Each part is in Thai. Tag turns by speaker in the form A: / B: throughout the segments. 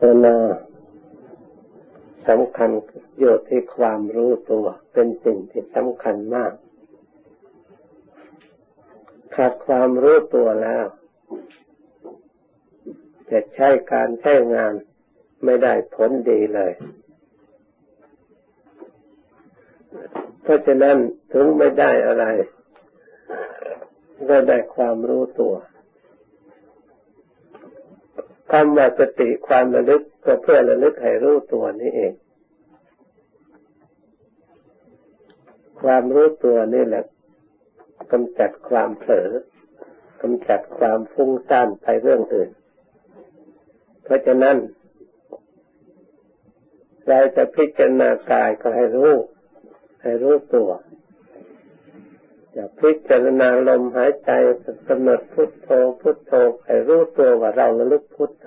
A: ภาวนาสำคัญอยู่ที่ความรู้ตัว เป็นสิ่งที่สำคัญมาก ขาดความรู้ตัวแล้วจะใช้การใช้งานไม่ได้ผลดีเลย เพราะฉะนั้นถึงไม่ได้อะไรก็ได้ความรู้ตัว คำว่าสติความระลึกก็เพื่อระลึกให้รู้ตัวนี้เอง ความรู้ตัวนี่แหละกำจัดความเผลอกำจัดความฟุ้งซ่านไปเรื่องอื่น เพราะฉะนั้นเราจะพิจารณากายก็ให้รู้ ให้รู้ตัว จะพิจารณาลมหายใจกำหนดพุทโธพุทโธให้รู้ตัวว่าเราระลึกพุทโธ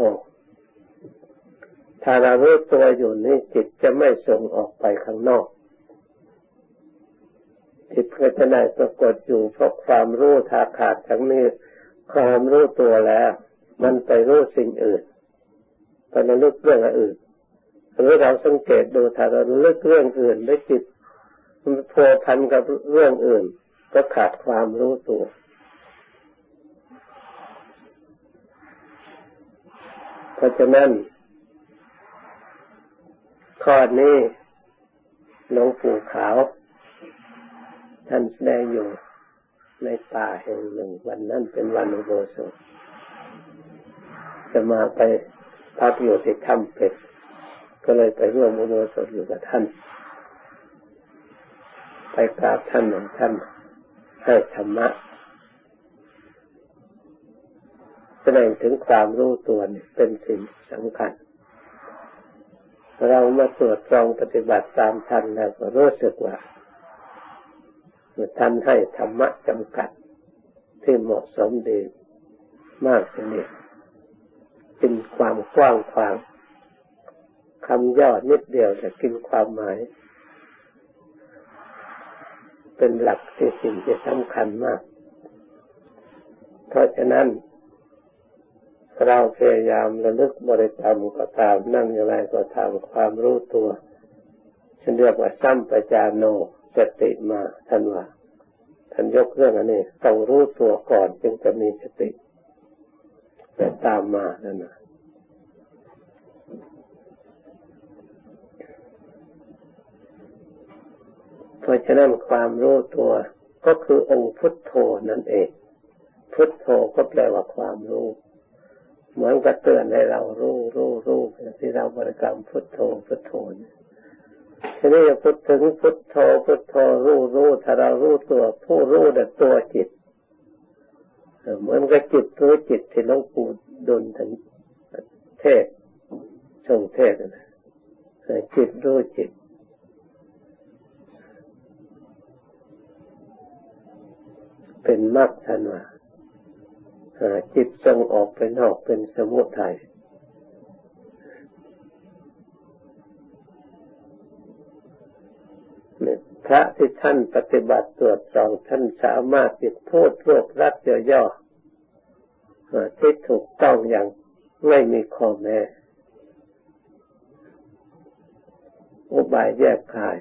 A: ถ้าเรารู้ตัวอยู่นี่จิตจะไม่ส่งออกไปข้างนอก จิตก็จะได้ปรากฏอยู่เพราะความรู้ทาขาดทั้งนี้ความรู้ตัวแล้ว มันไปรู้สิ่งอื่นไประลึกเรื่องอื่นหรือเราสังเกตดูถ้าเราลึกเรื่องอื่นแล้วจิตมันพัวพันกับเรื่องอื่น ก็ขาดความรู้ตัวเพราะฉะนั้นข้อนี้หลวงปู่ขาว ท่านแสดงอยู่ในป่าแห่งหนึ่ง วันนั้นเป็นวันอุโบสถจะมาไปพักอยู่ที่ถ้ำเป็ดก็เลยไปร่วมอุโบสถอยู่กับท่าน ไปกราบท่านหนึ่งท่าน ให้ธรรมะแสดงถึงความรู้ตัวเป็นสิ่งสำคัญ เรามาตรวจตรองปฏิบัติตามทันแล้วก็รู้สึกว่าท่านให้ธรรมะจำกัด ที่เหมาะสมดีมากทีเดียวเป็นความกว้างขวางคำย่อนิดเดียวแต่กินความหมาย เป็นหลักที่สิ่งที่สำคัญมาก เพราะฉะนั้น เราพยายามระลึกบริกรรมก็ตามนั่งอย่างไรก็ตามความรู้ตัวฉันเรียกว่าสัมปจาโนสติมาท่านว่าท่านยกเรื่องอันนี้ต้องรู้ตัวก่อนจึงจะมีสติแต่ตามมานั่นนะ เพราะฉะนั้นความรู้ตัวก็คือองค์พุทโธนั่นเอง พุทโธก็แปลว่าความรู้ เหมือนกับเตือนให้เรารู้รู้รู้ที่เราบริกรรมพุทโธพุทโธทีนี้พุทถึงพุทโธพุทโธรู้รู้ถ้าเรารู้ตัว ผู้รู้แต่ตัวจิตเหมือนกับจิตรู้จิตที่หลวงปู่ดุลท่านเทศชงเทศนะจิตรู้จิต เป็นมรรคทันว่าจิตส่งออกไปนอกเป็นสมุทัยพระที่ท่านปฏิบัติตรวจสองท่านสามารถติดพูดรวบรัดย่อๆที่ถูกต้องอย่างไม่มีข้อแม้อุบายแยกขาย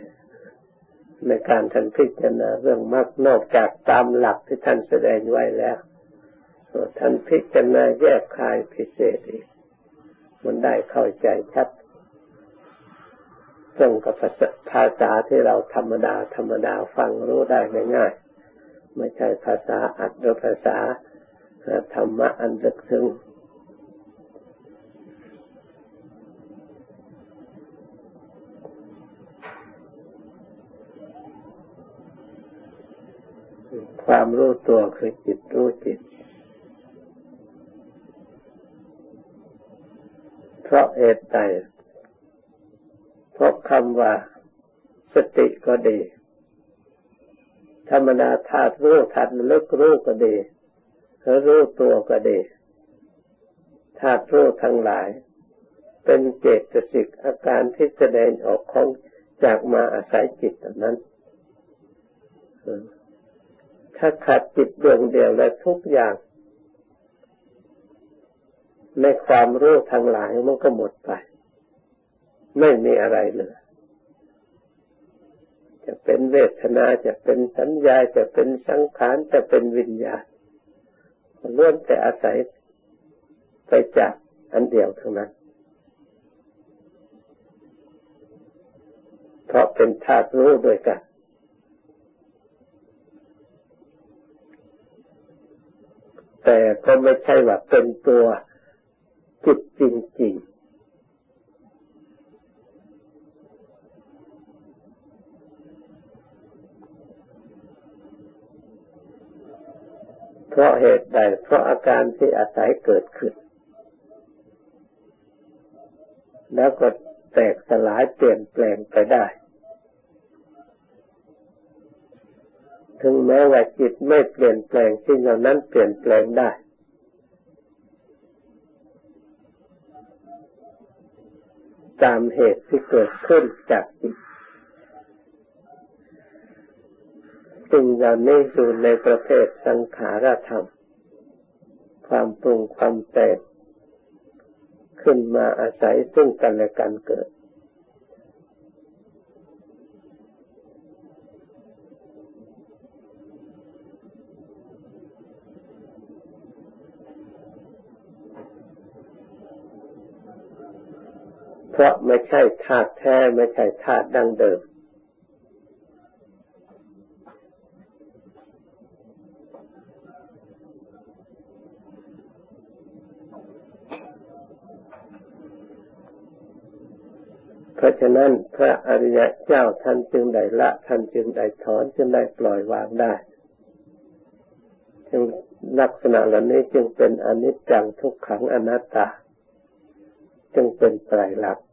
A: ในการท่านพิจารณาเรื่องมรรคนอกจากตามหลักที่ท่านแสดงไว้แล้วท่านพิจารณาแยกคายพิเศษอีก มันได้เข้าใจชัดตรงกับภาษาที่เราธรรมดา ธรรมดาฟังรู้ได้ง่ายๆไม่ใช่ภาษาอัดหรือภาษาธรรมะอันลึกซึ้ง ความรู้ตัวคือจิตรู้จิต เพราะเหตุใดเพราะคำว่า สติก็ดี ธรรมดาธาตุรู้ธาตุลึกรู้ก็ดีหรือรู้ตัวก็ดีธาตุรู้ทั้งหลาย เป็นเจตสิกอาการที่แสดงออกของจากมาอาศัยจิตนั้น ถ้าขาดจิตดวงเดียวแล้วทุกอย่าง ในความรู้ทั้งหลายมันก็หมดไป ไม่มีอะไรเหลือจะเป็นเวทนาจะเป็นสัญญาจะเป็นสังขารจะเป็นวิญญาณล้วนแต่อาศัยไปจากอันเดียวทั้งนั้น เพราะเป็นธาตุรู้ด้วยกัน แต่ก็ไม่ใช่ว่าเป็นตัวจิตจริงๆเพราะเหตุใด เพราะอาการที่อาศัยเกิดขึ้น แล้วก็แตกสลายเปลี่ยนแปลงไปได้ ถึงแม้ว่าจิตไม่เปลี่ยนแปลงสิ่งเหล่านั้นเปลี่ยนแปลงได้ ตามเหตุที่เกิดขึ้นจากจิตสิ่งเหล่านี้อยู่ในประเภทสังขารธรรม ความปรุงความแต่งขึ้นมาอาศัยซึ่งกันและกันเกิด เพราะไม่ใช่ธาตุแท้ไม่ใช่ธาตุดั้งเดิม เพราะฉะนั้นพระอริยะเจ้าท่านจึงได้ละท่านจึงได้ถอนจึงได้ปล่อยวางได้จึงลักษณะเหล่านี้จึงเป็นอนิจจังทุกขังอนัตตา จึงเป็นไตรลักษณ์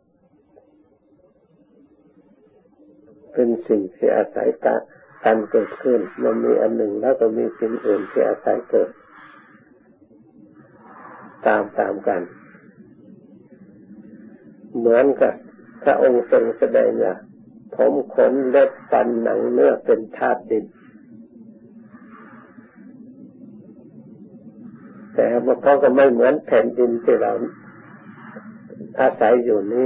A: เป็นสิ่งที่อาศัยการเกิดขึ้น มันมีอันหนึ่งแล้วก็มีสิ่งอื่นที่อาศัยเกิด ตามตามกัน เหมือนกับพระองค์ทรงแสดงว่าผมขนเล็บฟันหนังเนื้อเป็นธาตุดิน แต่มันก็ไม่เหมือนแผ่นดินที่เรา อาศัยอยู่นี้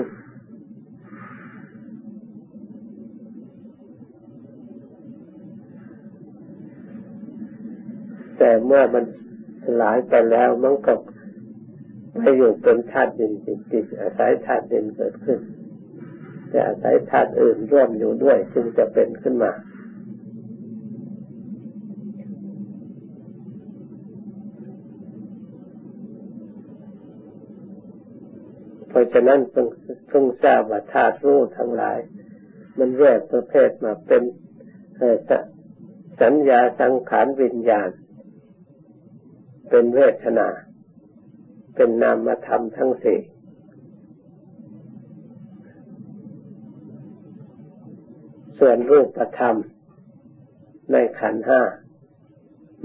A: แต่เมื่อมันสลายไปแล้วมันก็ไม่อยู่เป็นธาตุดินจริงๆอาศัยธาตุดินเกิดขึ้น แต่อาศัยธาตุอื่นร่วมอยู่ด้วย จึงจะเป็นขึ้นมา ฉะนั้นต้องต้องทราบว่าธาตุรู้ทั้งหลาย มันแยกประเภทมาเป็นสัญญาสังขารวิญญาณ เป็นเวทนา เป็นนามธรรมทั้งสี่ส่วนรูปธรรม ในขันห้า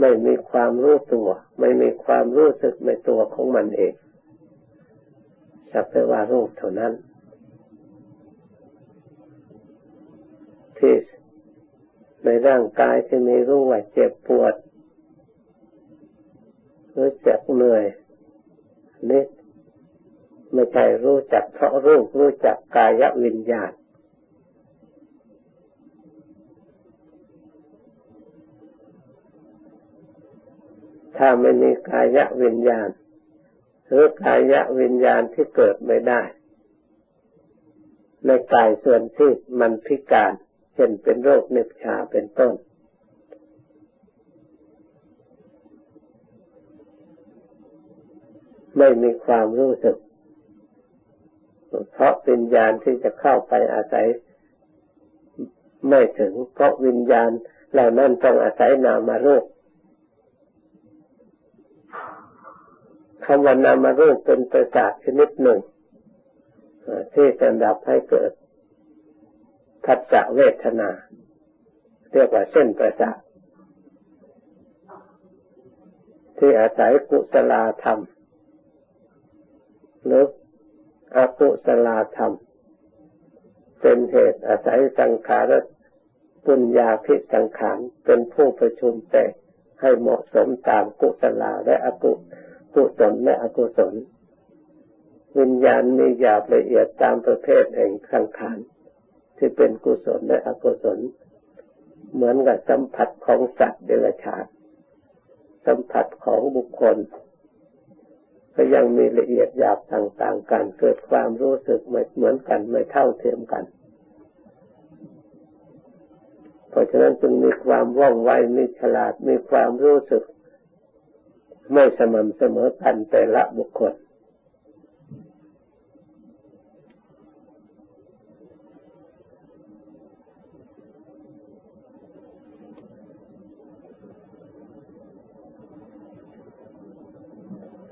A: ไม่มีความรู้ตัว ไม่มีความรู้สึกในตัวของมันเอง สักแต่ว่ารูปเท่านั้น ที่ในร่างกายจะมีรู้ว่าเจ็บปวดรู้จักเหนื่อยนี่ไม่ใช่รู้จักเพราะรูปรู้จักกายวิญญาณถ้าไม่มีกายวิญญาณ หรือกายวิญญาณที่เกิดไม่ได้ ในกายส่วนที่มันพิการเช่นเป็นโรคเน็บชาเป็นต้น ไม่มีความรู้สึก เพราะวิญญาณที่จะเข้าไปอาศัย ไม่ถึงเพราะวิญญาณเหล่านั้นต้องอาศัยนามารูป คำว่านามารูปเป็นประสาทชนิดหนึ่งที่จะดับให้เกิดทัศเวทนา เรียกว่าเส้นประสาทที่อาศัยกุศลธรรมหรืออกุศลธรรม เป็นเหตุอาศัยสังขารปุญญาพิสังขารเป็นผู้ประชุมแต่ให้เหมาะสมตามกุศลและอกุศ กุศลและอกุศล วิญญาณมีหยาบละเอียดตามประเภทแห่งสังขารที่เป็นกุศลและอกุศล เหมือนกับสัมผัสของสัตว์เดรัจฉานสัมผัสของบุคคล ก็ยังมีละเอียดหยาบต่างๆกันเกิดความรู้สึกไม่เหมือนกันไม่เท่าเทียมกันเพราะฉะนั้นจึงมีความว่องไว มีฉลาด มีความรู้สึก ไม่สม่ำเสมอกันแต่ละบุคคล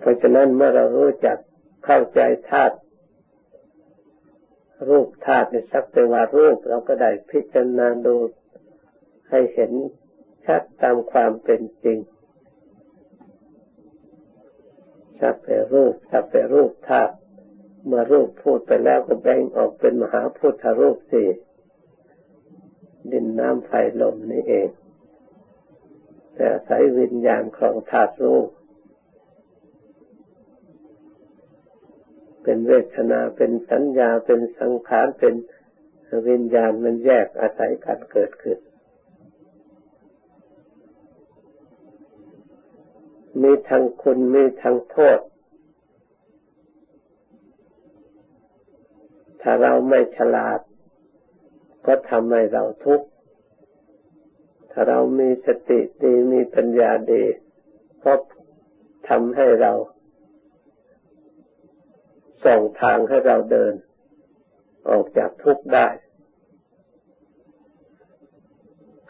A: เพราะฉะนั้นเมื่อเรารู้จักเข้าใจธาตุรูปธาตุในสักแต่ว่ารูปเราก็ได้พิจารณาดูให้เห็นชัดตามความเป็นจริง สักแต่รูปสักแต่รูปธาตุเมื่อรูปพูดไปแล้วก็แบ่งออกเป็นมหาพุทธรูปสี่ดินน้ำไฟลมนี่เอง แต่อาศัยวิญญาณของธาตุรูป เป็นเวทนาเป็นสัญญาเป็นสังขารเป็นวิญญาณมันแยกอาศัยกันเกิดขึ้น มีทั้งคุณมีทั้งโทษ ถ้าเราไม่ฉลาด ก็ทำให้เราทุกข์ถ้าเรามีสติดีมีปัญญาดีก็ทำให้เราส่องทางให้เราเดิน ออกจากทุกข์ได้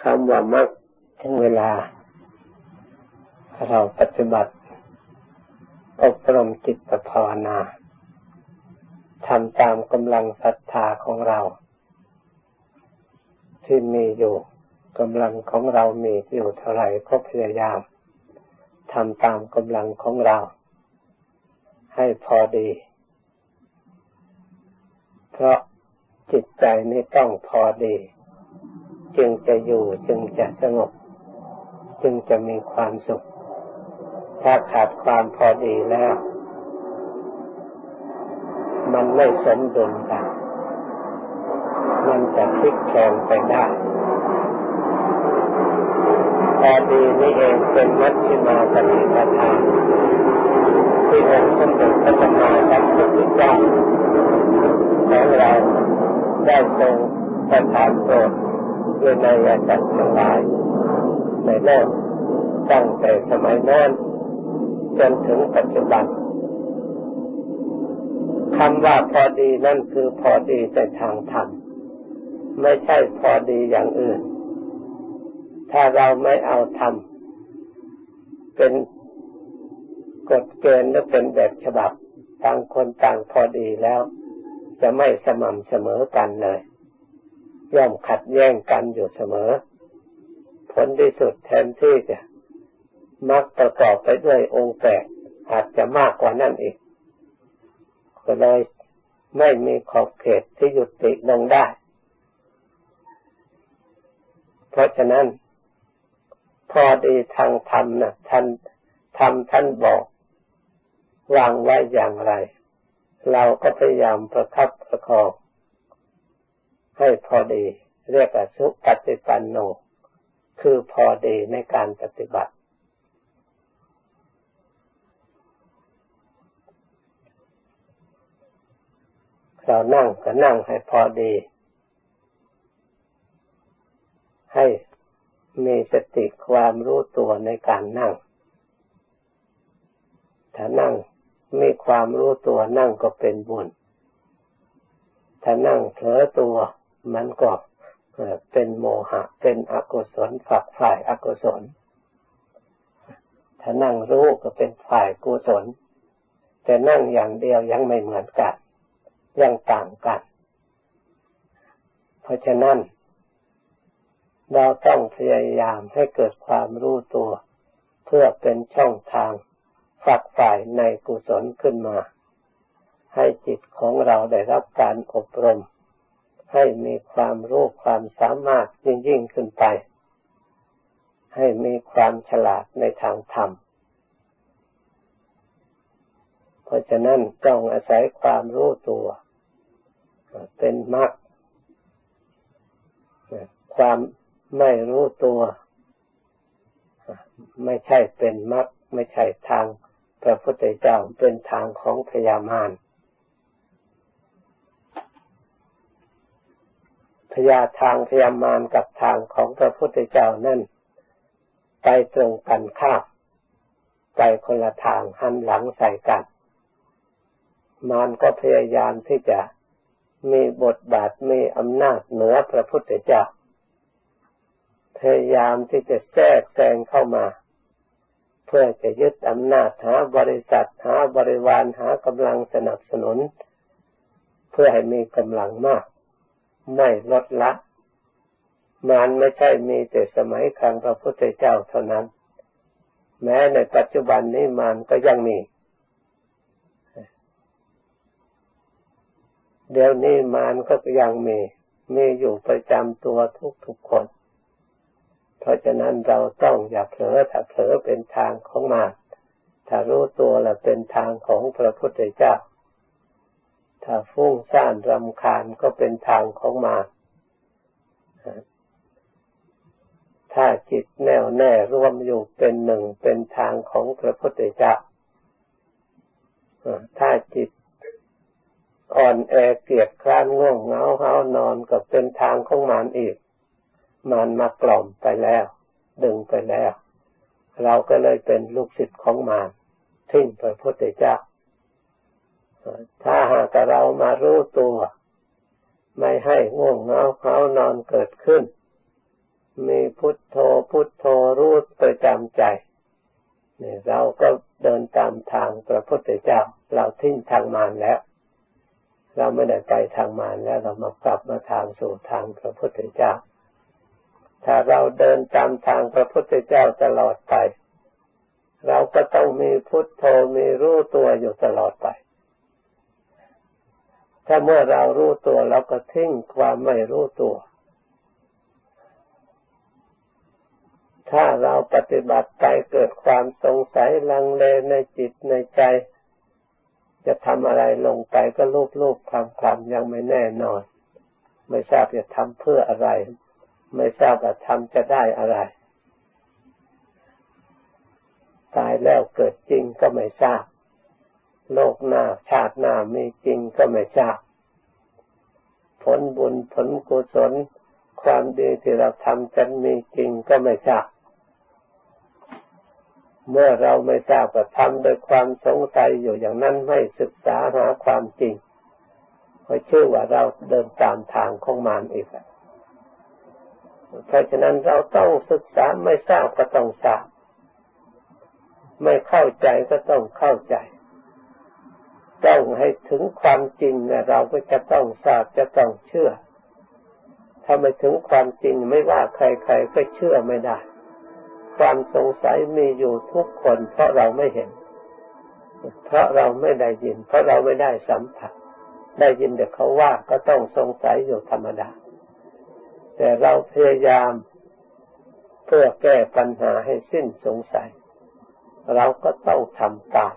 A: คำว่ามักถึงเวลา เราปฏิบัติ อบรมจิตภาวนาทำตามกำลังศรัทธาของเรา ที่มีอยู่กำลังของเรามีอยู่เท่าไหร่ก็พยายามทำตามกำลังของเรา ให้พอดี เพราะจิตใจนี่ต้องพอดี จึงจะอยู่จึงจะสงบ จึงจะมีความสุข ถ้าขาดความพอดีแล้ว มันไม่สมดุลกันมันจะพลิกแปลงไปได้พอดีนี่เองเป็นมัชฌิมาปฏิปทาที่องค์สมเด็จพระสัมมาสัมพุทธเจ้าของเราได้ทรงประทานโปรดด้วยในอาจารย์ทั้งหลายในโลกตั้งแต่สมัยนั้น จนถึงปัจจุบันคำว่าพอดีนั่นคือพอดีแต่ทางธรรมไม่ใช่พอดีอย่างอื่น ถ้าเราไม่เอาธรรมเป็นกฎเกณฑ์และเป็นแบบฉบับต่างคนต่างพอดีแล้ว จะไม่สม่ำเสมอกันเลย ย่อมขัดแย้งกันอยู่เสมอ ผลที่สุดแทนที่จะ มักประกอบไปด้วยองค์แปดอาจจะมากกว่านั้นอีก ก็เลยไม่มีขอบเขตที่หยุดติลงได้ เพราะฉะนั้น พอดีทางธรรมนะท่านธรรมท่านบอก วางไว้อย่างไร เราก็พยายามประคับประคองให้พอดี เรียกว่าสุปฏิปันโน คือพอดีในการปฏิบัติ เรานั่งก็นั่งให้พอดี ให้มีสติความรู้ตัวในการนั่ง ถ้านั่งมีความรู้ตัวนั่งก็เป็นบุญ ถ้านั่งเผลอตัว มันก็เป็นโมหะ เป็นอกุศลฝักฝ่ายอกุศล ถ้านั่งรู้ก็เป็นฝ่ายกุศล แต่นั่งอย่างเดียวยังไม่เหมือนกัน ยังต่างกัน เพราะฉะนั้น เราต้องพยายามให้เกิดความรู้ตัว เพื่อเป็นช่องทางฝักฝ่ายในกุศลขึ้นมา ให้จิตของเราได้รับการอบรม ให้มีความรู้ความสามารถยิ่งยิ่งขึ้นไป ให้มีความฉลาดในทางธรรมเพราะฉะนั้นต้องอาศัยความรู้ตัว เป็นมรรคความไม่รู้ตัว ไม่ใช่เป็นมรรคไม่ใช่ทางพระพุทธเจ้าเป็นทางของพยามารพยาทางพยามารกับทางของพระพุทธเจ้านั่นไปตรงกันข้ามไปคนละทางหันหลังใส่กัน มารก็พยายามที่จะ มีบทบาทมีอำนาจเหนือพระพุทธเจ้าพยายามที่จะแทรกแซงเข้ามา เพื่อจะยึดอำนาจหาบริษัทหาบริวารหากำลังสนับสนุน เพื่อให้มีกำลังมาก ไม่ลดละมารไม่ใช่มีแต่สมัยครั้งพระพุทธเจ้าเท่านั้น แม้ในปัจจุบันนี้มารก็ยังมี เดี๋ยวนี้มารก็ยังมีมีอยู่ประจำตัวทุกทุกคน เพราะฉะนั้นเราต้องอย่าเผลอถ้าเผลอเป็นทางของมารถ้ารู้ตัวแล้วเป็นทางของพระพุทธเจ้า ถ้าฟุ้งซ่านรำคาญก็เป็นทางของมารถ้าจิตแน่วแน่รวมอยู่เป็นหนึ่งเป็นทางของพระพุทธเจ้าถ้าจิต อ่อนแอเกียดคร้านง่วงเหงาเฮานอนก็เป็นทางของมารอีกมารมากล่อมไปแล้ว ดึงไปแล้ว เราก็เลยเป็นลูกศิษย์ของมารทิ้งพระพุทธเจ้า ถ้าหากเรามารู้ตัว ไม่ให้ง่วงเหงาเฮานอนเกิดขึ้น มีพุทโธพุทโธรู้ประจำใจเนี่ยเราก็เดินตามทางพระพุทธเจ้า เราทิ้งทางมารแล้ว เราไม่ได้ไปทางมารแล้วเรามากลับมาทางสู่ทางพระพุทธเจ้า ถ้าเราเดินตามทางพระพุทธเจ้าตลอดไป เราก็ต้องมีพุทโธมีรู้ตัวอยู่ตลอดไป ถ้าเมื่อเรารู้ตัวเราก็ทิ้งความไม่รู้ตัว ถ้าเราปฏิบัติไปเกิดความสงสัยลังเลในจิตในใจ จะทำอะไรลงไปก็ลูบลูบคลำคลำยังไม่แน่นอน ไม่ทราบจะทำเพื่ออะไร ไม่ทราบว่าทำจะได้อะไร ตายแล้วเกิดจริงก็ไม่ทราบ โลกหน้าชาติหน้ามีจริงก็ไม่ทราบ ผลบุญผลกุศล ความดีที่เราทำจะมีจริงก็ไม่ทราบ เมื่อเราไม่ทราบก็ทำโดยความสงสัยอยู่อย่างนั้นไม่ศึกษาหาความจริงก็ชื่อว่าเราเดินตามทางของมารอีกเพราะฉะนั้นเราต้องศึกษาไม่ทราบก็ต้องทราบ ไม่เข้าใจก็ต้องเข้าใจ ต้องให้ถึงความจริงนะเราก็จะต้องทราบจะต้องเชื่อ ถ้าไม่ถึงความจริงไม่ว่าใครๆก็เชื่อไม่ได้ ความสงสัยมีอยู่ทุกคน เพราะเราไม่เห็น เพราะเราไม่ได้ยิน เพราะเราไม่ได้สัมผัส ได้ยินแต่เขาว่าก็ต้องสงสัยอยู่ธรรมดา แต่เราพยายามเพื่อแก้ปัญหาให้สิ้นสงสัย เราก็ต้องทำตาม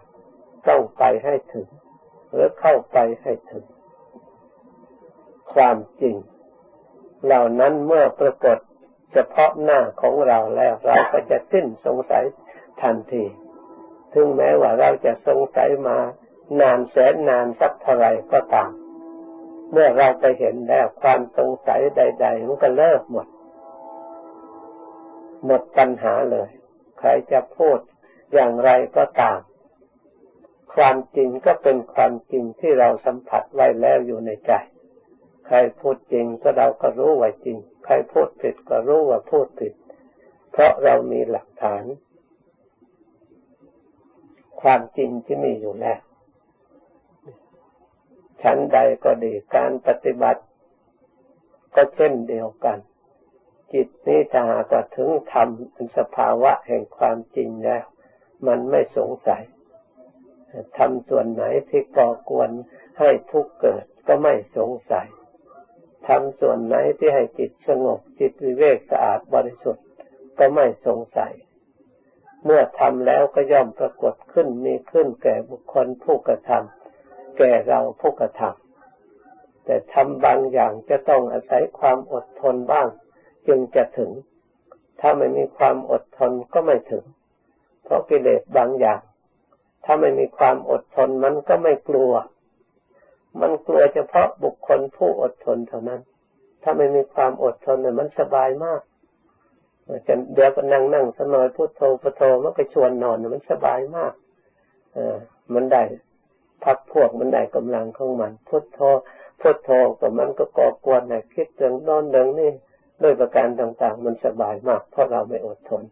A: ต้องไปให้ถึง หรือเข้าไปให้ถึง ความจริง เหล่านั้นเมื่อปรากฏ เฉพาะหน้าของเราแล้วเราก็จะสิ้นสงสัยทันที ถึงแม้ว่าเราจะสงสัยมานานแสนนานสักเท่าไรก็ตาม เมื่อเราไปเห็นแล้วความสงสัยใด ๆ มันก็เลิกหมด หมดปัญหาเลย ใครจะพูดอย่างไรก็ตาม ความจริงก็เป็นความจริงที่เราสัมผัสไว้แล้วอยู่ในใจ ใครพูดจริงก็เราก็รู้ว่าจริง ใครพูดผิดก็รู้ว่าพูดผิด เพราะเรามีหลักฐาน ความจริงที่มีอยู่แล้วชั้นใดก็ดีการปฏิบัติ ก็เช่นเดียวกัน จิตนี้ถ้าหากถึงทำเป็นสภาวะแห่งความจริงแล้ว มันไม่สงสัยทำส่วนไหนที่ก่อกวนให้ทุกข์เกิดก็ไม่สงสัย ทำส่วนไหนที่ให้จิตสงบจิตวิเวกสะอาดบริสุทธิ์ก็ไม่สงสัย เมื่อทำแล้วก็ย่อมปรากฏขึ้นมีขึ้นแก่บุคคลผู้กระทำแก่เราผู้กระทำแต่ทำบางอย่างจะต้องอาศัยความอดทนบ้าง จึงจะถึง ถ้าไม่มีความอดทนก็ไม่ถึง เพราะกิเลสบางอย่าง ถ้าไม่มีความอดทนมันก็ไม่กลัว มันกลัวเฉพาะบุคคลผู้อดทนเท่านั้น ถ้าไม่มีความอดทนเนี่ยมันสบายมากจะเดี๋ยวก็นั่งนั่งสนอยพุทโธพุทโธมันก็ชวนนอนมันสบายมากเออมันได้พักพวกมันได้กำลังของมัน พุทโธพุทโธกับมันก็ก่อกวนนะคิดเรื่องนอนเรื่องนี่ด้วยประการต่าง ๆ มันสบายมาก เพราะเราไม่อดทน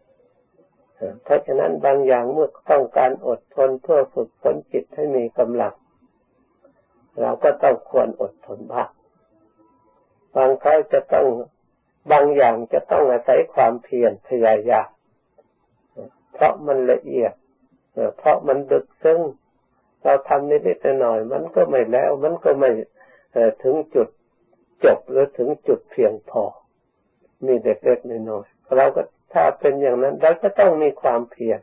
A: เพราะฉะนั้นบางอย่างเมื่อต้องการอดทนเพื่อฝึกฝนจิตให้มีกำลัง เราก็ต้องควรอดทนบ้างบางครั้งจะต้องบางอย่างจะต้องอาศัยความเพียรพยายามเพราะมันละเอียดเพราะมันดึกซึ่งเราทำนิดๆหน่อยมันก็ไม่แล้ว มันก็ไม่ถึงจุดจบหรือถึงจุดเพียงพอ มีเล็กๆน้อยๆเราก็ถ้าเป็นอย่างนั้นเราก็ต้องมีความเพียร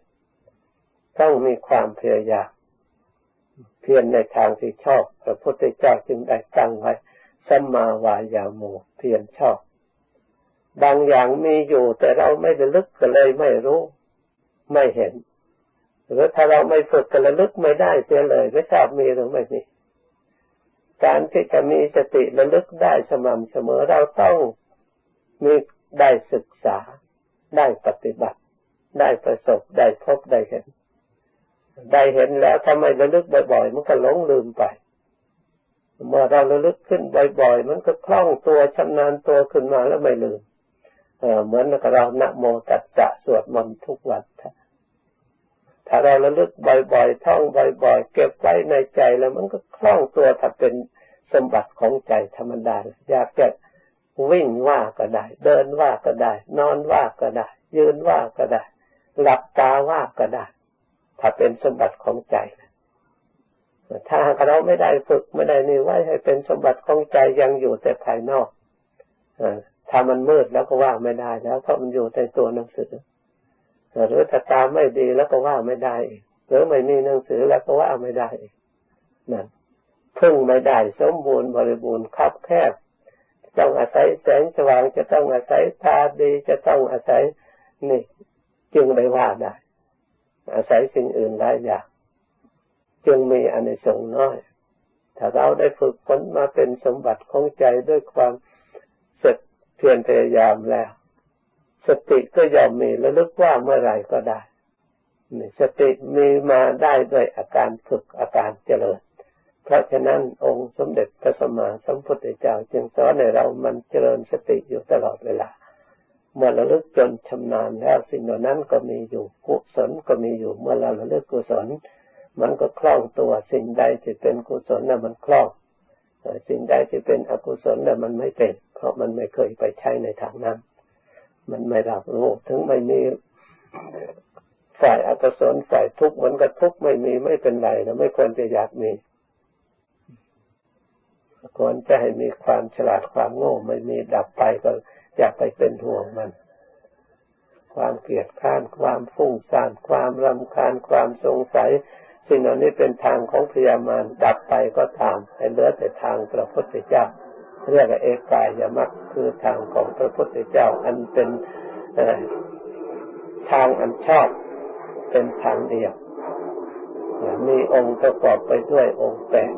A: ต้องมีความพยายาม เพียรในทางที่ชอบ พระพุทธเจ้าจึงได้ตั้งไว้สัมมาวายาโมเพียรชอบ บางอย่างมีอยู่แต่เราไม่ระลึกก็เลยไม่รู้ ไม่เห็น หรือถ้าเราไม่ฝึกก็ระลึกไม่ได้เสียเลยไม่ทราบมีหรือไม่มีการที่จะมีสติระลึกได้สม่ำเสมอเราต้องมีได้ศึกษา ได้ปฏิบัติ ได้ประสบได้พบได้เห็น ได้เห็นแล้วทำไมระลึกบ่อยๆ มันก็หลงลืมไป เมื่อเราระลึกขึ้นบ่อยๆ มันก็คล่องตัวชำนาญตัวขึ้นมาแล้วไม่ลืมเหมือนกับเรานะโมตัสสะสวดมนต์ทุกวันถ้าเราระลึกบ่อยๆ ท่องบ่อยๆ เก็บไว้ในใจแล้วมันก็คล่องตัวถ้าเป็นสมบัติของใจธรรมดา อยากจะวิ่งว่าก็ได้ เดินว่าก็ได้ นอนว่าก็ได้ ยืนว่าก็ได้ หลับตาว่าก็ได้ ถ้าเป็นสมบัติของใจถ้าหากเราไม่ได้ฝึกไม่ได้นี่ไว้ให้เป็นสมบัติของใจยังอยู่แต่ภายนอกถ้ามันมืดแล้วก็ว่าไม่ได้แล้วเพราะมันอยู่ในตัวหนังสือหรือถ้าตาไม่ดีแล้วก็ว่าไม่ได้หรือไม่มีหนังสือแล้วก็ว่าไม่ได้นั่นพึ่งไม่ได้สมบูรณ์บริบูรณ์คับแคบต้องอาศัยแสงสว่างจะต้องอาศัยตาดีจะต้องอาศัยนี่จึงได้ว่าได้ อาศัยสิ่งอื่นได้อย่างจึงมีอนิสงส์น้อย ถ้าเราได้ฝึกฝนมาเป็นสมบัติของใจด้วยความเสร็จเพียรพยายามแล้ว สติก็ย่อมมีระลึกว่าเมื่อไรก็ได้สติมีมาได้ด้วยอาการฝึกอาการเจริญ เพราะฉะนั้นองค์สมเด็จพระสัมมาสัมพุทธเจ้าจึงสอนให้เรามันเจริญสติอยู่ตลอดเวลา เมื่อระลึกจนชำนาญแล้วสิ่งเหล่านั้นก็มีอยู่กุศลก็มีอยู่ เมื่อเราระลึกกุศล มันก็คล่องตัวสิ่งใดที่เป็นกุศลน่ะมันคล่องสิ่งใดที่เป็นอกุศลน่ะมันไม่เป็น เพราะมันไม่เคยไปใช้ในทางนั้น มันไม่รับรู้ถึงไม่มีฝ่ายอกุศลฝ่ายทุกข์มันก็ทุกข์ไม่มีไม่เป็นไรนะไม่ควรจะอยากมีควรจะให้มีความฉลาดความโง่ไม่มีดับไปก็ อยาไปเป็นห่วงมัน ความเกลียดข้านความฟุ้งซ่านความรำคาญความสงสัย สิ่งเหล่านี้เป็นทางของพยามารดับไปก็ตามให้เหลือแต่ทางพระพุทธเจ้าเรียกว่าเอกายยมัคคือทางของพระพุทธเจ้า อันเป็นทางอันชอบเป็นทางเดียวมีองค์ประกอบไปด้วยองค์แปด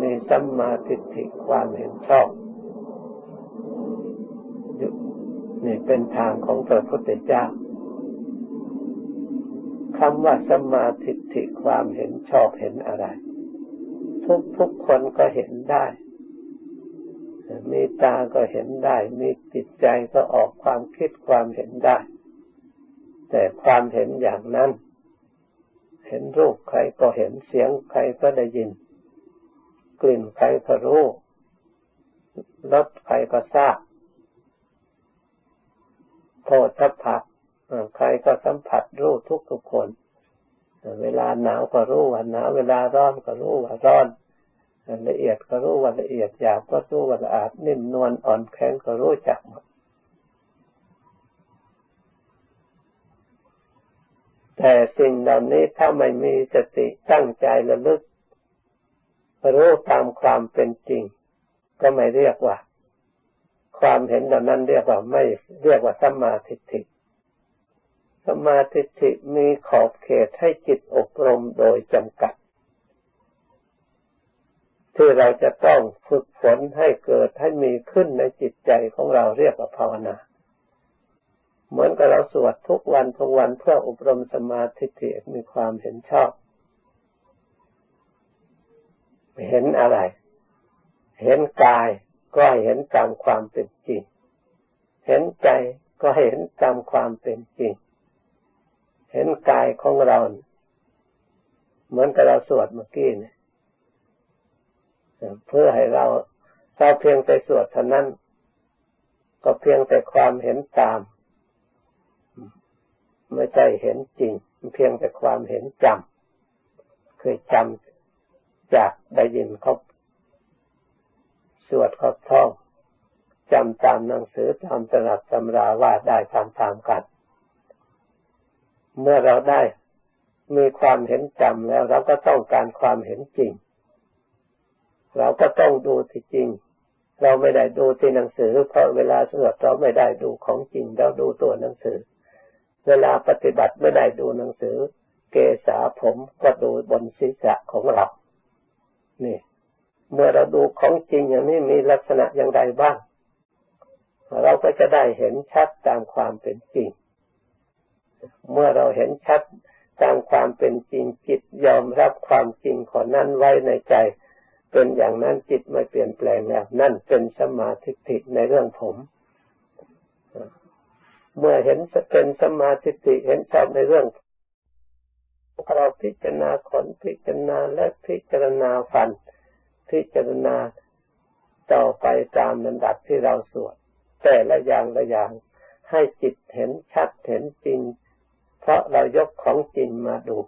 A: มีสัมมาทิฏฐิความเห็นชอบ นี่เป็นทางของพระพุทธเจ้าคำว่าสมาทิฏฐิความเห็นชอบเห็นอะไร ทุกทุกคนก็เห็นได้ มีตาก็เห็นได้ มีจิตใจก็ออกความคิดความเห็นได้ แต่ความเห็นอย่างนั้น เห็นรูปใครก็เห็นเสียงใครก็ได้ยิน กลิ่นใครก็รู้รสใครก็ทราบ โทษทัพพะใครก็สัมผัสรู้ทุกทุกคน เวลาหนาวก็รู้ว่าหนาวเวลาร้อนก็รู้ว่าร้อนละเอียดก็รู้ว่าละเอียดหยาบก็รู้ว่าละอาดนิ่มนวลอ่อนแข็งก็รู้จักหมดแต่สิ่งเหล่านี้ถ้าไม่มีสติตั้งใจระลึกรู้ตามความเป็นจริง ก็ไม่เรียกว่า ความเห็นเหล่านั้นเรียกว่าไม่เรียกว่าสัมมาทิฏฐิสัมมาธิฏฐิมีขอบเขตให้จิตอบรมโดยจำกัด ที่เราจะต้องฝึกฝนให้เกิดให้มีขึ้นในจิตใจของเราเรียกว่าภาวนา เหมือนกับเราสวดทุกวันทุกวันเพื่ออบรมสมาธิมีความเห็นชอบ เห็นอะไร เห็นกาย ก็เห็นตามความเป็นจริง เห็นใจก็เห็นตามความเป็นจริง เห็นกายของเรา เหมือนกับเราสวดเมื่อกี้เนี่ยเพื่อให้เราเราเพียงแต่สวดเท่านั้น ก็เพียงแต่ความเห็นตาม ไม่ใช่เห็นจริง เพียงแต่ความเห็นจำเคยจำจากได้ยินเขา สวดเขาท่องจำตามหนังสือตามตำรับตำราว่าได้ตามตามกัน เมื่อเราได้มีความเห็นจำแล้วเราก็ต้องการความเห็นจริง เราก็ต้องดูที่จริง เราไม่ได้ดูที่หนังสือ เพราะเวลาสวดเราไม่ได้ดูของจริง เราดูตัวหนังสือ เวลาปฏิบัติไม่ได้ดูหนังสือ เกษาผมก็ดูบนศีรษะของเรา นี่ เมื่อเราดูของจริงอย่างนี้มีลักษณะอย่างไรบ้าง เราก็จะได้เห็นชัดตามความเป็นจริง เมื่อเราเห็นชัดตามความเป็นจริงจิตยอมรับความจริงของนั้นไว้ในใจ เป็นอย่างนั้นจิตไม่เปลี่ยนแปลงแล้วนั่นเป็นสมาธิิในเรื่องผม เมื่อเห็นเป็นสมาธิิเห็นชอบในเรื่องเราพิจารณาขนพิจารณาและพิจารณาฟัน พิจารณาต่อไปตามลำดับที่เราสวด แต่ละอย่างละอย่างให้จิตเห็นชัดเห็นจริง เพราะเรายกของจริงมาดู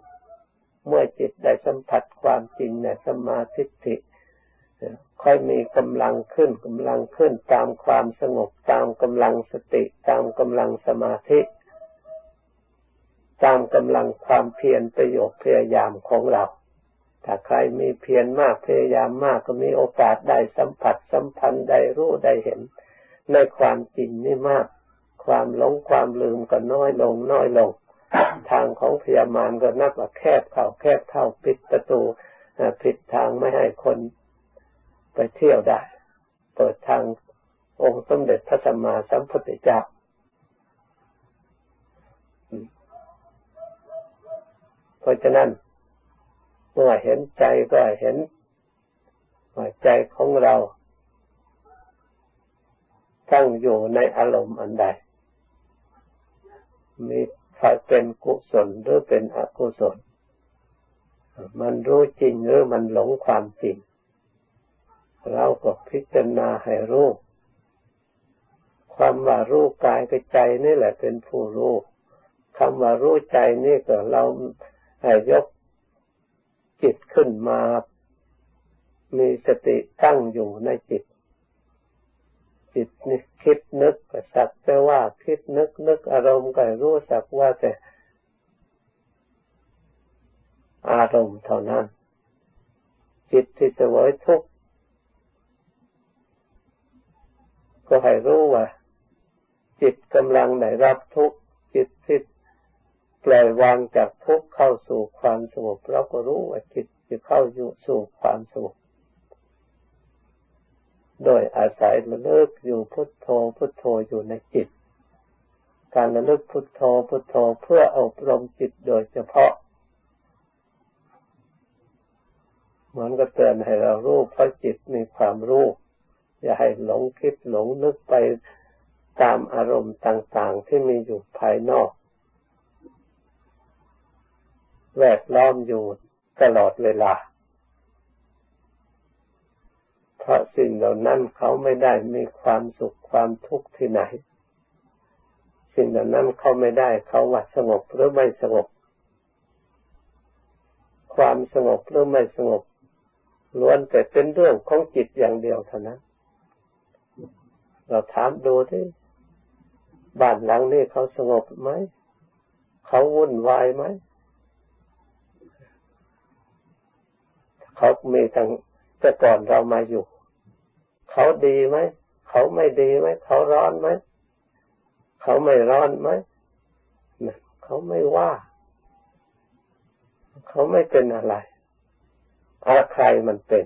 A: เมื่อจิตได้สัมผัสความจริงในสมาธิิค่อยมีกำลังขึ้นกำลังขึ้นตามความสงบตามกำลังสติ ตามกำลังสมาธิ ตามกำลังความเพียรประโยชน์พยายามของเรา ถ้าใครมีเพียรมากพยายามมากก็มีโอกาสได้สัมผัสสัมพันธ์ได้รู้ได้เห็น ในความจริงนี่มาก ความหลงความลืมก็น้อยลงน้อยลง ทางของพยามารก็นับว่าแคบเข้าแคบเข้าปิดประตูปิดทางไม่ให้คนไปเที่ยวได้ เปิดทางองค์สมเด็จพระสัมมาสัมพุทธเจ้าเพราะฉะนั้น มื่อเห็นใจก็เห็นใจของเราตั้งอยู่ในอารมณ์อันใด มีถ้าเป็นกุศลหรือเป็นอกุศล มันรู้จริงหรือมันหลงความจริง เราก็พิจารณาให้รู้ ความว่ารู้กายกับใจนี่แหละเป็นผู้รู้คำว่ารู้ใจนี่ก็เรายก จิตขึ้นมา มีสติตั้งอยู่ในจิต จิตนี่คิดนึกก็สักแต่ว่าคิดนึกนึกอารมณ์ก็รู้สักว่าแต่อารมณ์เท่านั้น จิตที่จะไว้ทุกข์ก็ให้รู้ว่า จิตกำลังได้รับทุกข์จิตที่ ปล่อยวางจากทุกข์เข้าสู่ความสงบเราก็รู้ว่าจิตจะเข้าอยู่สู่ความสงบโดยอาศัยระลึกอยู่พุทโธพุทโธอยู่ในจิต การระลึกพุทโธพุทโธเพื่ออบรมจิตโดยเฉพาะ เหมือนกับเตือนให้เรารู้เพราะจิตมีความรู้ อย่าให้หลงคิดหลงนึกไปตามอารมณ์ต่าง ๆ ที่มีอยู่ภายนอก แวดล้อมอยู่ตลอดเวลา เพราะสิ่งเหล่านั้นเขาไม่ได้มีความสุขความทุกข์ที่ไหน สิ่งเหล่านั้นเขาไม่ได้เขาว่าสงบหรือไม่สงบ ความสงบหรือไม่สงบล้วนแต่เป็นเรื่องของจิตอย่างเดียวเท่านั้น เราถามดูที่บ้านหลังนี้เขาสงบไหม เขาวุ่นวายไหม เขามีทั้งแต่ก่อนเรามาอยู่ เขาดีไหม เขาไม่ดีไหม เขาร้อนไหม เขาไม่ร้อนไหม เขาไม่ว่า เขาไม่เป็นอะไรถ้าใครมันเป็น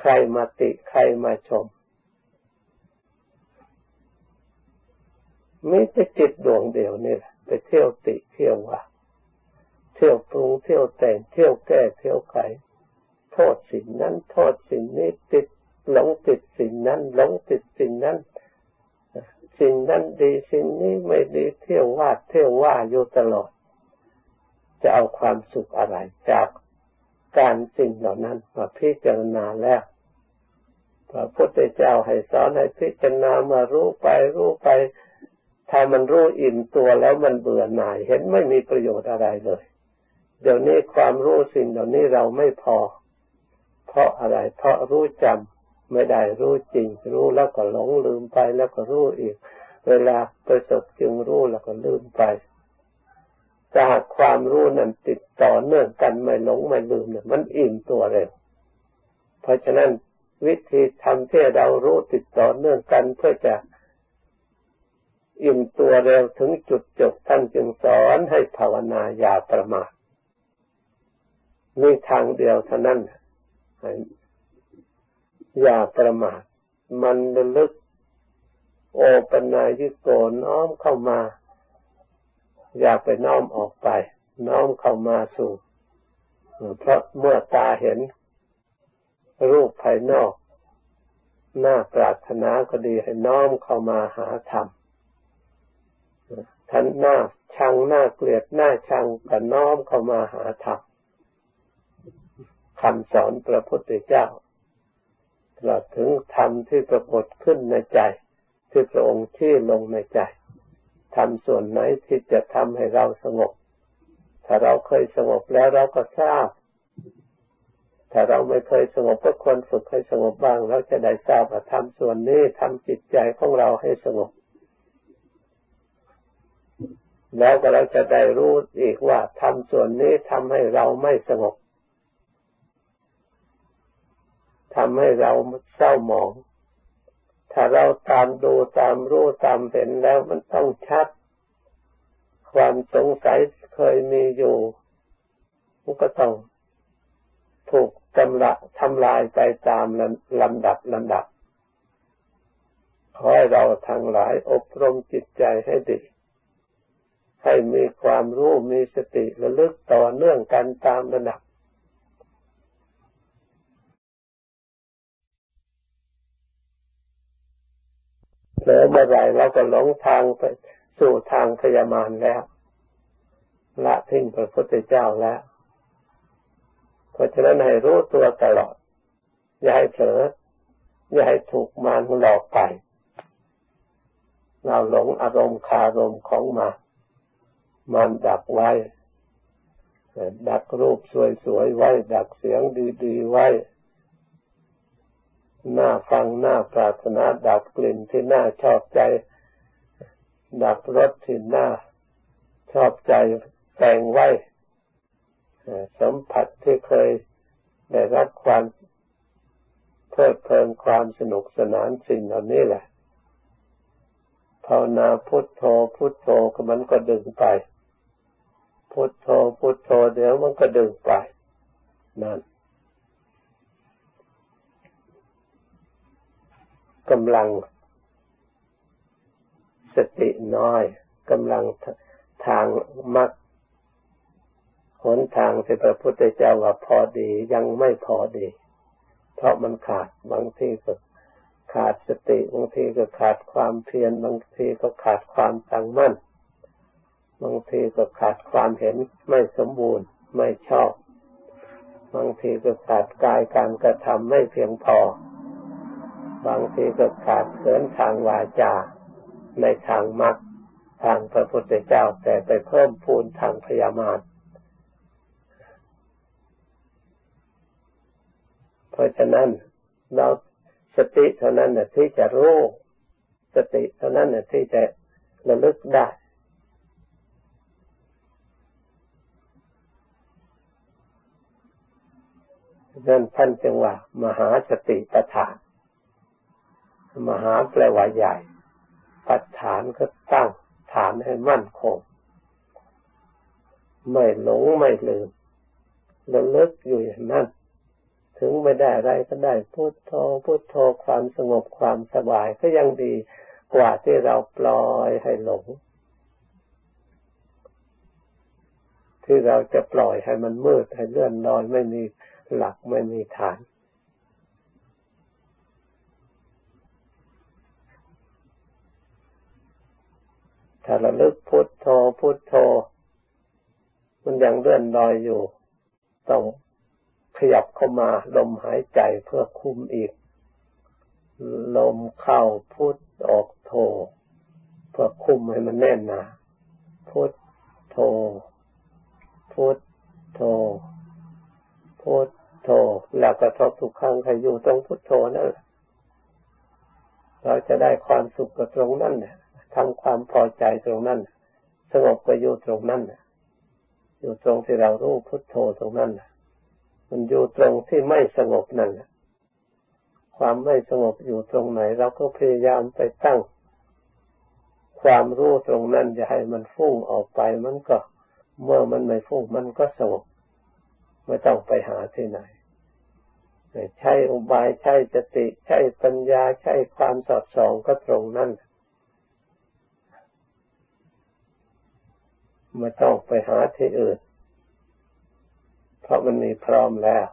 A: ใครมาติ ใครมาชมมีแต่จิตดวงเดียวนี่แหละไปเที่ยวติเที่ยวว่า เที่ยวปรุงเที่ยวแต่งเที่ยวแก้เที่ยวไข โทษสิ่งนั้น โทษสิ่งนี้ติดหลงติดสิ่งนั้น หลงติดสิ่งนั้น สิ่งนั้นดีสิ่งนี้ไม่ดีเที่ยววาดเที่ยวว่าอยู่ตลอด จะเอาความสุขอะไรจากการสิ่งเหล่านั้นมาพิจารณาแล้วพระพุทธเจ้าให้สอนให้พิจารณามารู้ไปรู้ไป ถ้ามันรู้อิ่มตัวแล้วมันเบื่อหน่าย เห็นไม่มีประโยชน์อะไรเลย เดี๋ยวนี้ความรู้สิ่งเหล่านี้เราไม่พอ เพราะอะไร เพราะรู้จำไม่ได้รู้จริง รู้แล้วก็หลงลืมไปแล้วก็รู้อีก เวลาประสบจึงรู้แล้วก็ลืมไปถ้าความรู้นั้นติดต่อเนื่องกันไม่หลงไม่ลืมเนี่ยมันอิ่มตัวเร็วเพราะฉะนั้นวิธีทำที่เรารู้ติดต่อเนื่องกันเพื่อจะอิ่มตัวเร็วถึงจุดจบท่านจึงสอนให้ภาวนาอย่าประมาทมีทางเดียวเท่านั้น อย่าประมาทมันระลึก โอปนายิโกน้อมเข้ามา อย่าไปน้อมออกไป น้อมเข้ามาสู่เพราะเมื่อตาเห็น รูปภายนอกหน้าปรารถนาก็ดีให้น้อมเข้ามาหาธรรมท่านหน้าชังหน้าเกลียดหน้าชังก็น้อมเข้ามาหาธรรม คำสอนพระพุทธเจ้าตลอดถึงธรรมที่ปรากฏขึ้นในใจ ที่พระองค์ชี้ลงในใจทำส่วนไหนที่จะทำให้เราสงบ ถ้าเราเคยสงบแล้วเราก็ทราบ ถ้าเราไม่เคยสงบก็ควรฝึกให้สงบบ้าง เราจะได้ทราบว่าทำส่วนนี้ทำจิตใจของเราให้สงบ แล้วก็เราจะได้รู้อีกว่าทำส่วนนี้ทำให้เราไม่สงบ ทำให้เราเศร้าหมอง ถ้าเราตามดูตามรู้ตามเห็นแล้วมันต้องชัด ความสงสัยเคยมีอยู่มันก็ต้องถูกจำละทำลายไปตามลำดับลำดับขอให้เราทั้งหลายอบรมจิตใจให้ดี ให้มีความรู้มีสติระลึกต่อเนื่องกันตามระดับ อเมื่อไรเราก็หลงทางไปสู่ทางพยามารแล้ว ละทิ้งพระพุทธเจ้าแล้ว เพราะฉะนั้นให้รู้ตัวตลอด อย่าให้เผลออย่าให้ถูกมารหลอกไป เราหลงอารมณ์คารมของมามันดักไว้ดักรูปสวยๆไว้ ดักเสียงดีๆไว้ น้าฟังน้าปรารถนาดักกลิ่นที่น่าชอบใจ ดักรสที่น่าชอบใจแต่งไว้สัมผัสที่เคยได้รับความเพลิดเพลินความสนุกสนานสิ่งเหล่านี้แหละภาวนาพุทโธพุทโธก็มันก็ดึงไป พุทโธพุทโธเดี๋ยวมันก็ดึงไปนั่น กำลังสติน้อยกำลังทางมักหนทางที่พระพุทธเจ้าว่าพอดียังไม่พอดี เพราะมันขาดบางทีก็ขาดสติบางทีก็ขาดความเพียรบางทีก็ขาดความตั้งมั่น บางทีก็ขาดความเห็นไม่สมบูรณ์ไม่ชอบ บางทีก็ขาดกายการกระทำไม่เพียงพอ บางทีก็ขาดเขินทางวาจา ในทางมรรคทางพระพุทธเจ้า แต่ไปเพิ่มพูนทางพยามาทเพราะฉะนั้นเราสติเท่านั้นน่ะที่จะรู้สติเท่านั้นน่ะที่จะระลึกได้นั่นท่านจึงว่า มหาสติปัฏฐาน มหาแปลว่าใหญ่ ปัฏฐานก็ตั้งฐานให้มั่นคง ไม่หลงไม่ลืมระลึกอยู่อย่างนั้น ถึงไม่ได้อะไรก็ได้พุทโธพุทโธความสงบความสบายก็ยังดีกว่าที่เราปล่อยให้หลง ที่เราจะปล่อยให้มันมืดให้เลื่อนลอยไม่มีหลักไม่มีฐาน ถ้าเราลึกพุทโธพุทโธ มันยังเลื่อนลอยอยู่ ต้องขยับเข้ามาลมหายใจเพื่อคุมอีก ลมเข้าพุทออกโธเพื่อคุมให้มันแน่นหนาพุทโธพุทโธพุทโธแล้วก็ทบทุกครั้งให้อยู่ตรงพุทโธนั่นเราจะได้ความสุขกับตรงนั้นเนี่ย ทำความพอใจตรงนั้นสงบก็อยู่ตรงนั้นอยู่ตรงที่เรารู้พุทโธตรงนั้นมันอยู่ตรงที่ไม่สงบนั่นความไม่สงบอยู่ตรงไหน เราก็พยายามไปตั้ง ความรู้ตรงนั้นจะให้มันฟุ้งออกไปมันก็ เมื่อมันไม่ฟุ้งมันก็สงบไม่ต้องไปหาที่ไหนใช้อุบายใช้สติใช้ปัญญาใช้ความสอดส่องก็ตรงนั้น ไม่ต้องไปหาที่อื่น เพราะมันมีพร้อมแล้ว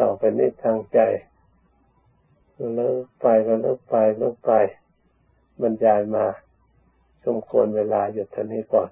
A: ต่อไปนี้ทางใจเลิกไปก็เลิกไปเลิกไป บรรยายมา สมควรเวลาหยุดท่านี้ก่อน